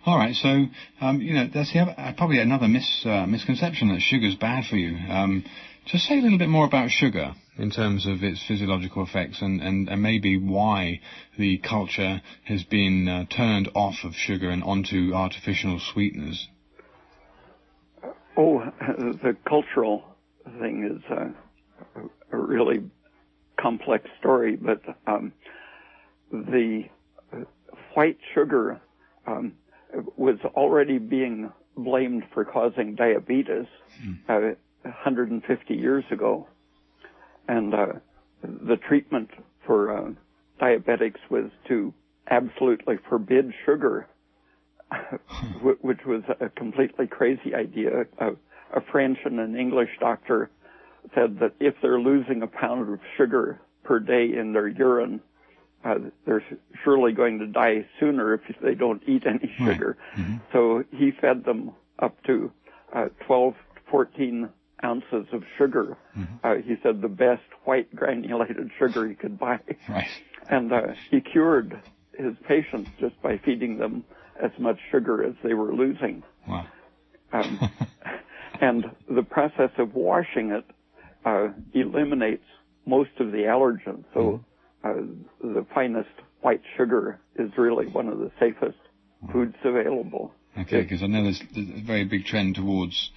All right. So, um, you know, that's the other, uh, probably another mis, uh, misconception that sugar's bad for you. Um, just say a little bit more about sugar in terms of its physiological effects and, and, and maybe why the culture has been uh, turned off of sugar and onto artificial sweeteners. Oh, the cultural thing is a, a really complex story, but um, the white sugar um, was already being blamed for causing diabetes mm. uh, 150 years ago, and uh, the treatment for uh, diabetics was to absolutely forbid sugar which was a completely crazy idea. A, a French and an English doctor said that if they're losing a pound of sugar per day in their urine, uh, they're surely going to die sooner if they don't eat any sugar. Right. Mm-hmm. So he fed them up to uh, 12, 14 ounces of sugar. Mm-hmm. Uh, he said the best white granulated sugar he could buy. Right. And uh, he cured his patients just by feeding them as much sugar as they were losing. Wow. Um, and the process of washing it uh, eliminates most of the allergens. So mm-hmm. uh, the finest white sugar is really one of the safest wow. foods available. Okay, because I know there's, there's, a very big trend towards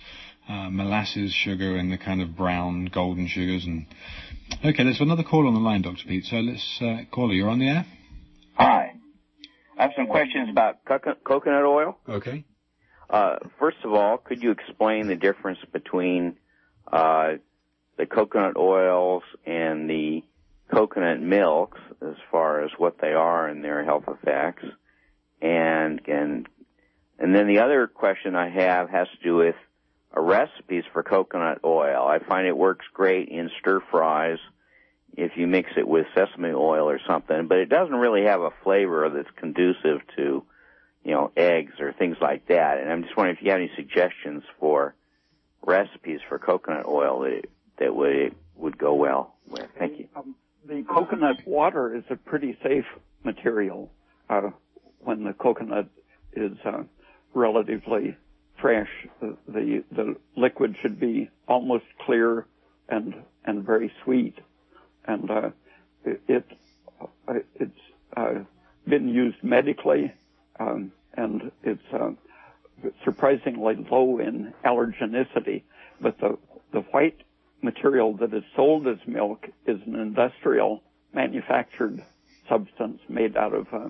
uh, molasses sugar and the kind of brown golden sugars. And okay, there's another call on the line, Dr. Peat. So let's uh, caller, you're on the air. Hi. I have some questions about coconut oil. Okay. Uh, first of all, could you explain the difference between uh, the coconut oils and the coconut milks as far as what they are and their health effects? And and and then the other question I have has to do with recipes for coconut oil. I find it works great in stir fries if you mix it with sesame oil or something, but it doesn't really have a flavor that's conducive to, you know, eggs or things like that. And I'm just wondering if you have any suggestions for recipes for coconut oil that that would would go well with. Thank you. Um, the coconut water is a pretty safe material uh, when the coconut is uh, relatively fresh. The the liquid should be almost clear and and very sweet and uh, it, uh, it's uh, been used medically, um, and it's uh, surprisingly low in allergenicity. But the the white material that is sold as milk is an industrial manufactured substance made out of uh,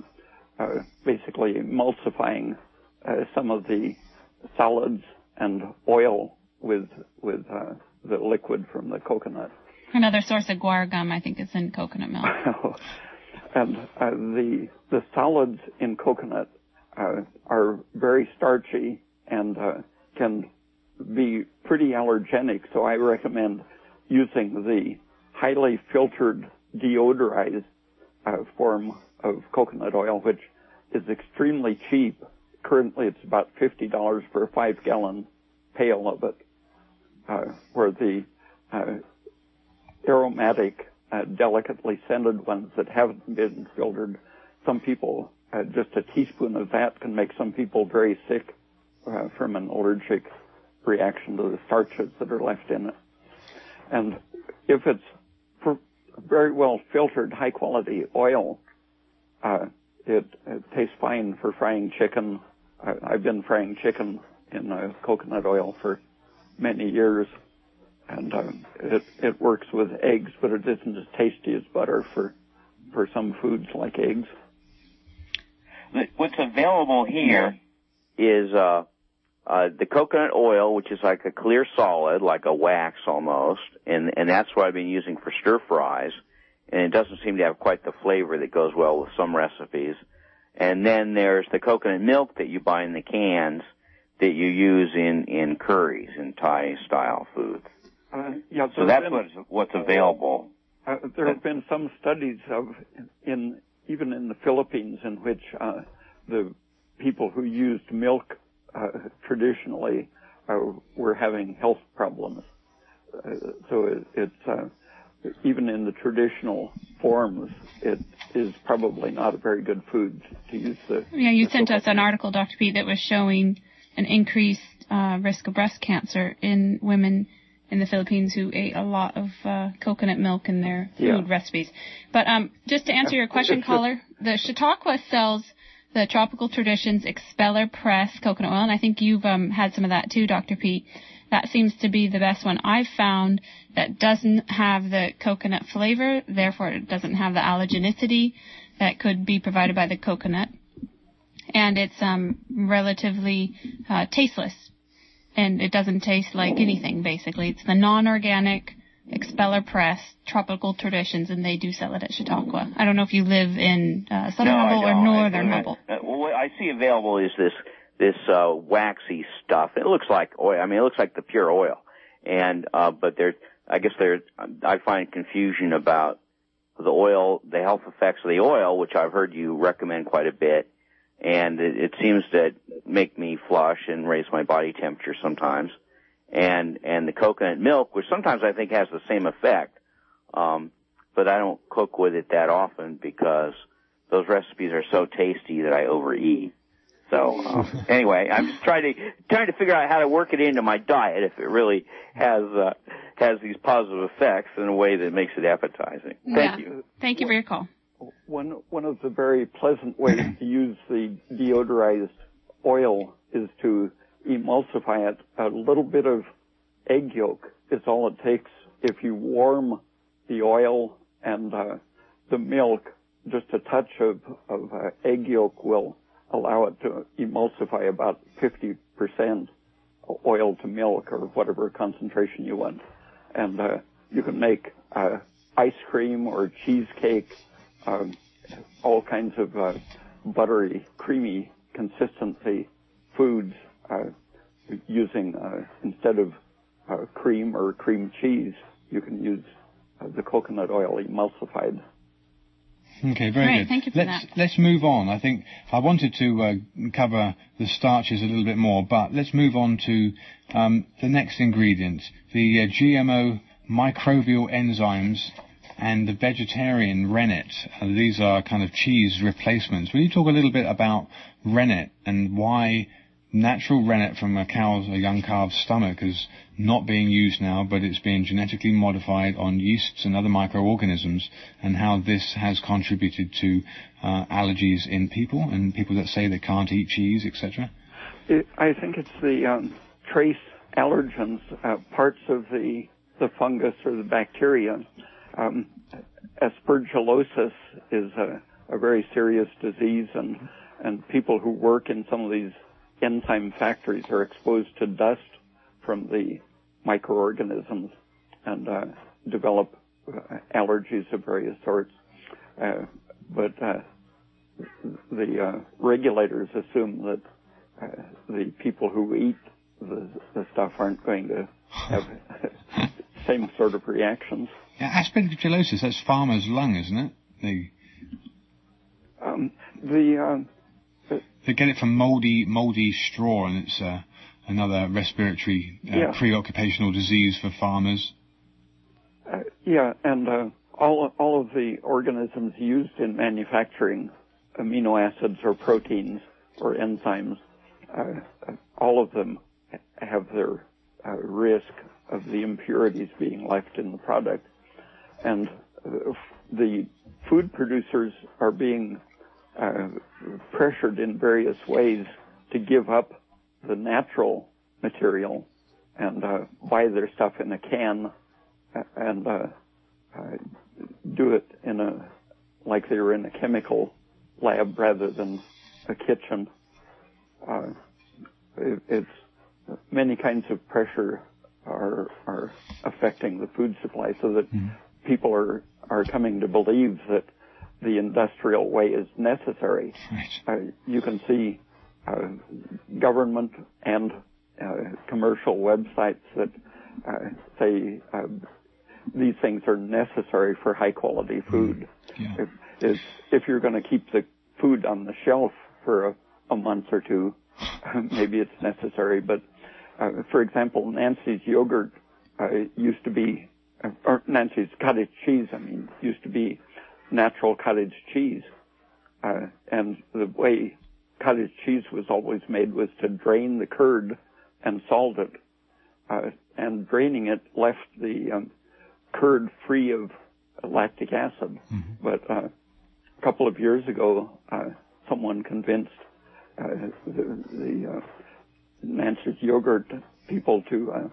uh, basically emulsifying uh, some of the solids and oil with with uh, the liquid from the coconut. Another source of guar gum, I think, is in coconut milk. and uh, the the solids in coconut uh, are very starchy and uh, can be pretty allergenic. So I recommend using the highly filtered deodorized uh, form of coconut oil, which is extremely cheap. Currently, it's about fifty dollars for a five-gallon pail of it, uh, where the uh, aromatic, uh, delicately scented ones that haven't been filtered, some people uh, just a teaspoon of that can make some people very sick uh, from an allergic reaction to the starches that are left in it. And if it's very well filtered, high quality oil, uh, it, it, tastes fine for frying chicken. I, I've been frying chicken in uh, coconut oil for many years, and uh, it it works with eggs, but it isn't as tasty as butter for for some foods like eggs. What's available here is uh, uh, the coconut oil, which is like a clear solid, like a wax almost, and and that's what I've been using for stir fries. And it doesn't seem to have quite the flavor that goes well with some recipes. And then there's the coconut milk that you buy in the cans that you use in in curries and Thai style foods. Uh, yeah, so that's been, what's what's available. Uh, there have been some studies of in even in the Philippines in which uh, the people who used milk uh, traditionally uh, were having health problems. Uh, so it, it's uh, even in the traditional forms, it is probably not a very good food to use. The yeah, you the sent us an article, Dr. Peat, that was showing an increased uh, risk of breast cancer in women in the Philippines who ate a lot of uh, coconut milk in their food yeah. recipes. But um, just to answer your question, caller, the Chautauqua sells the Tropical Traditions Expeller Press coconut oil, and I think you've um, had some of that too, Dr. Peat. That seems to be the best one I've found that doesn't have the coconut flavor, therefore it doesn't have the allergenicity that could be provided by the coconut. And it's um, relatively uh, tasteless. And it doesn't taste like anything, basically. It's the non-organic Expeller Press, Tropical Traditions, and they do sell it at Chautauqua. I don't know if you live in uh, Southern no, Humboldt or Northern Humboldt. Uh, what I see available is this this uh, waxy stuff. It looks like oil. I mean, it looks like the pure oil. And uh, but there, I guess there, I find confusion about the oil, the health effects of the oil, which I've heard you recommend quite a bit, and it, it seems to make me flush and raise my body temperature sometimes and and the coconut milk, which sometimes I think has the same effect, um, but I don't cook with it that often because those recipes are so tasty that I overeat. So um, anyway, I'm just trying to trying to figure out how to work it into my diet if it really has uh, has these positive effects in a way that makes it appetizing. Thank yeah. you. Thank you for your call. One one of the very pleasant ways to use the deodorized oil is to emulsify it. A little bit of egg yolk is all it takes. If you warm the oil and uh, the milk, just a touch of, of uh, egg yolk will allow it to emulsify about 50% oil to milk or whatever concentration you want. And uh, you can make uh, ice cream or cheesecake, um, all kinds of uh, buttery, creamy consistency foods uh, using uh, instead of uh, cream or cream cheese, you can use the coconut oil emulsified. Okay, very Great, good. Thank you for let's, that. Let's move on. I think I wanted to uh, cover the starches a little bit more, but let's move on to um, the next ingredient, the uh, GMO microbial enzymes and the vegetarian rennet. Uh, these are kind of cheese replacements. Will you talk a little bit about rennet and why natural rennet from a cow's, a young calf's stomach is not being used now, but it's being genetically modified on yeasts and other microorganisms, and how this has contributed to uh, allergies in people and people that say they can't eat cheese, etc. I think it's the um, trace allergens, uh, parts of the the fungus or the bacteria. Um, aspergillosis is a, a very serious disease, and and people who work in some of these enzyme factories are exposed to dust from the microorganisms and uh, develop uh, allergies of various sorts. Uh, but uh, the uh, regulators assume that uh, the people who eat the, the stuff aren't going to have same sort of reactions. Yeah, aspergillosis, that's farmer's lung, isn't it? The, um, the they get it from moldy moldy straw, and it's uh, another respiratory uh, Yeah. preoccupational disease for farmers. Uh, yeah, and uh, all all of the organisms used in manufacturing amino acids or proteins or enzymes, uh, all of them have their uh, risk of the impurities being left in the product, and uh, f- the food producers are being uh, pressured in various ways to give up the natural material and uh, buy their stuff in a can and uh, uh, do it in a like they were in a chemical lab rather than a kitchen. Uh, it, it's many kinds of pressure are are affecting the food supply, so that people are are coming to believe that the industrial way is necessary. Right. Uh, you can see uh, government and uh, commercial websites that uh, say uh, these things are necessary for high quality food. Yeah. If, if, if you're going to keep the food on the shelf for a, a month or two, maybe it's necessary. But uh, for example, Nancy's yogurt uh, used to be, or Nancy's cottage cheese, I mean, used to be natural cottage cheese. Uh, and the way cottage cheese was always made was to drain the curd and salt it. Uh, and draining it left the um, curd free of lactic acid. But uh, a couple of years ago, uh, someone convinced uh, the, the uh, Nancy's yogurt people to uh,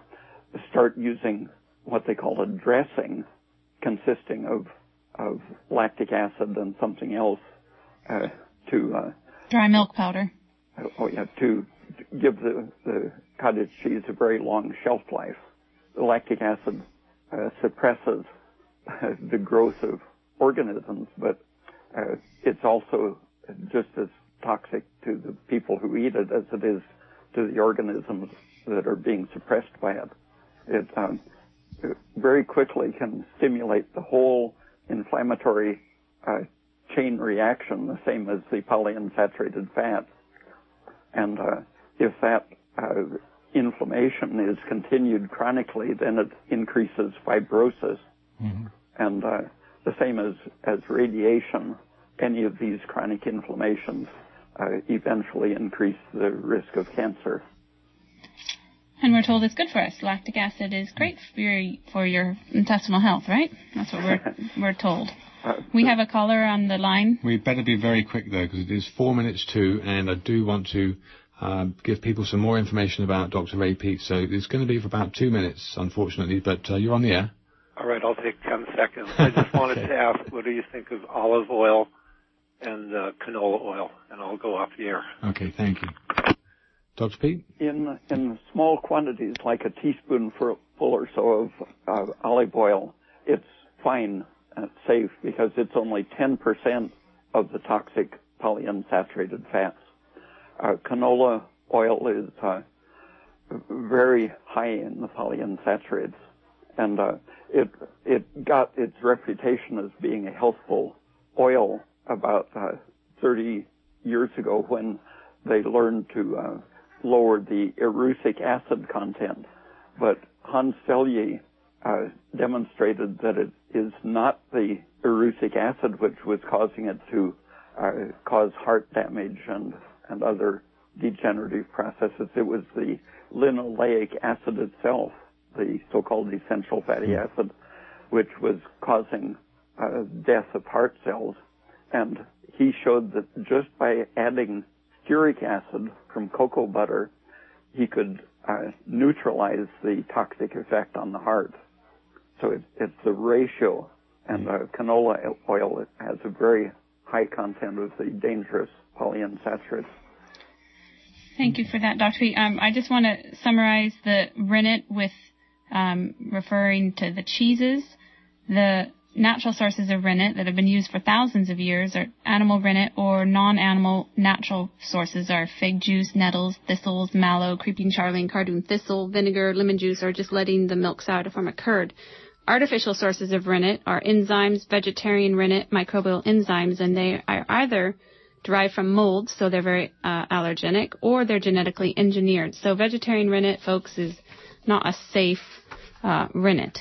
start using what they call a dressing, consisting of of lactic acid and something else uh, to uh, Dry milk powder. oh yeah, to give the, the cottage cheese a very long shelf life. The lactic acid uh, suppresses uh, the growth of organisms, but uh, it's also just as toxic to the people who eat it as it is to the organisms that are being suppressed by it. It, um, it very quickly can stimulate the whole inflammatory uh, chain reaction, the same as the polyunsaturated fats. And uh, if that uh, inflammation is continued chronically, then it increases fibrosis. And uh, the same as, as radiation, any of these chronic inflammations uh, eventually increase the risk of cancer. And we're told it's good for us. Lactic acid is great for your, for your intestinal health, right? That's what we're, we're told. Uh, We have a caller on the line. We better be very quick though, because it is four minutes to, and I do want to um, give people some more information about Dr. Ray Peat. So it's going to be for about two minutes, unfortunately, but uh, you're on the air. All right, I'll take 10 seconds. I just wanted to ask, what do you think of olive oil and uh, canola oil? And I'll go off the air. Okay, thank you. Dr. Peat? in in small quantities, like a teaspoonful or so of uh, olive oil, it's fine and safe because it's only 10% of the toxic polyunsaturated fats. Uh, canola oil is uh, very high in the polyunsaturates, and uh, it it got its reputation as being a healthful oil about uh, 30 years ago when they learned to uh, lower the erucic acid content. But Hans Selye uh, demonstrated that it is not the erucic acid which was causing it to uh, cause heart damage and, and other degenerative processes. It was the linoleic acid itself, the so-called essential fatty acid, which was causing uh, death of heart cells. And he showed that just by adding stearic acid from cocoa butter, he could uh, neutralize the toxic effect on the heart. So it, it's the ratio, and uh, canola oil has a very high content of the dangerous polyunsaturates. Thank you for that, Dr. Peat. Um, I just want to summarize the rennet with um, referring to the cheeses. The natural sources of rennet that have been used for thousands of years are animal rennet or non-animal natural sources are fig juice, nettles, thistles, mallow, creeping charlie, cardoon thistle, vinegar, lemon juice, or just letting the milk sour to form a curd. Artificial sources of rennet are enzymes, vegetarian rennet, microbial enzymes, and they are either derived from mold, so they're very uh, allergenic, or they're genetically engineered. So vegetarian rennet, folks, is not a safe uh, rennet.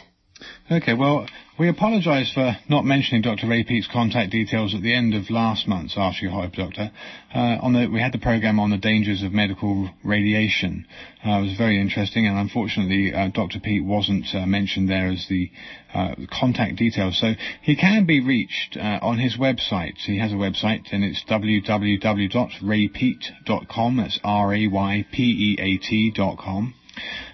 Okay, well, we apologise for not mentioning Dr. Ray Peat's contact details at the end of last month's Ask Your Herb Doctor. Uh, on the, we had the program on the dangers of medical radiation. Uh, it was very interesting, and unfortunately, uh, Dr. Peat wasn't uh, mentioned there as the uh, contact details. So he can be reached uh, on his website. He has a website, and it's www.raypeat.com. That's R-A-Y-P-E-A-T.com.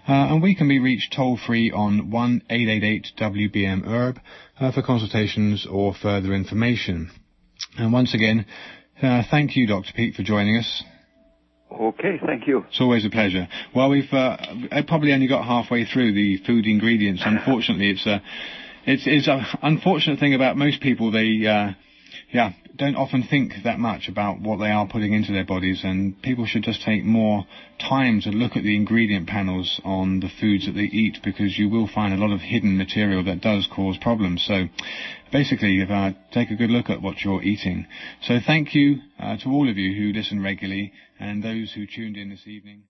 Uh, and we can be reached toll free on 1-888-WBM-ERB uh, for consultations or further information. And once again, uh, thank you, Dr. Peat, for joining us. Okay, thank you. It's always a pleasure. Well, we've uh, probably only got halfway through the food ingredients. Unfortunately, it's a it's, it's an unfortunate thing about most people. They uh, yeah, don't often think that much about what they are putting into their bodies, and people should just take more time to look at the ingredient panels on the foods that they eat because you will find a lot of hidden material that does cause problems. So basically, uh, take a good look at what you're eating. So thank you uh, to all of you who listen regularly and those who tuned in this evening.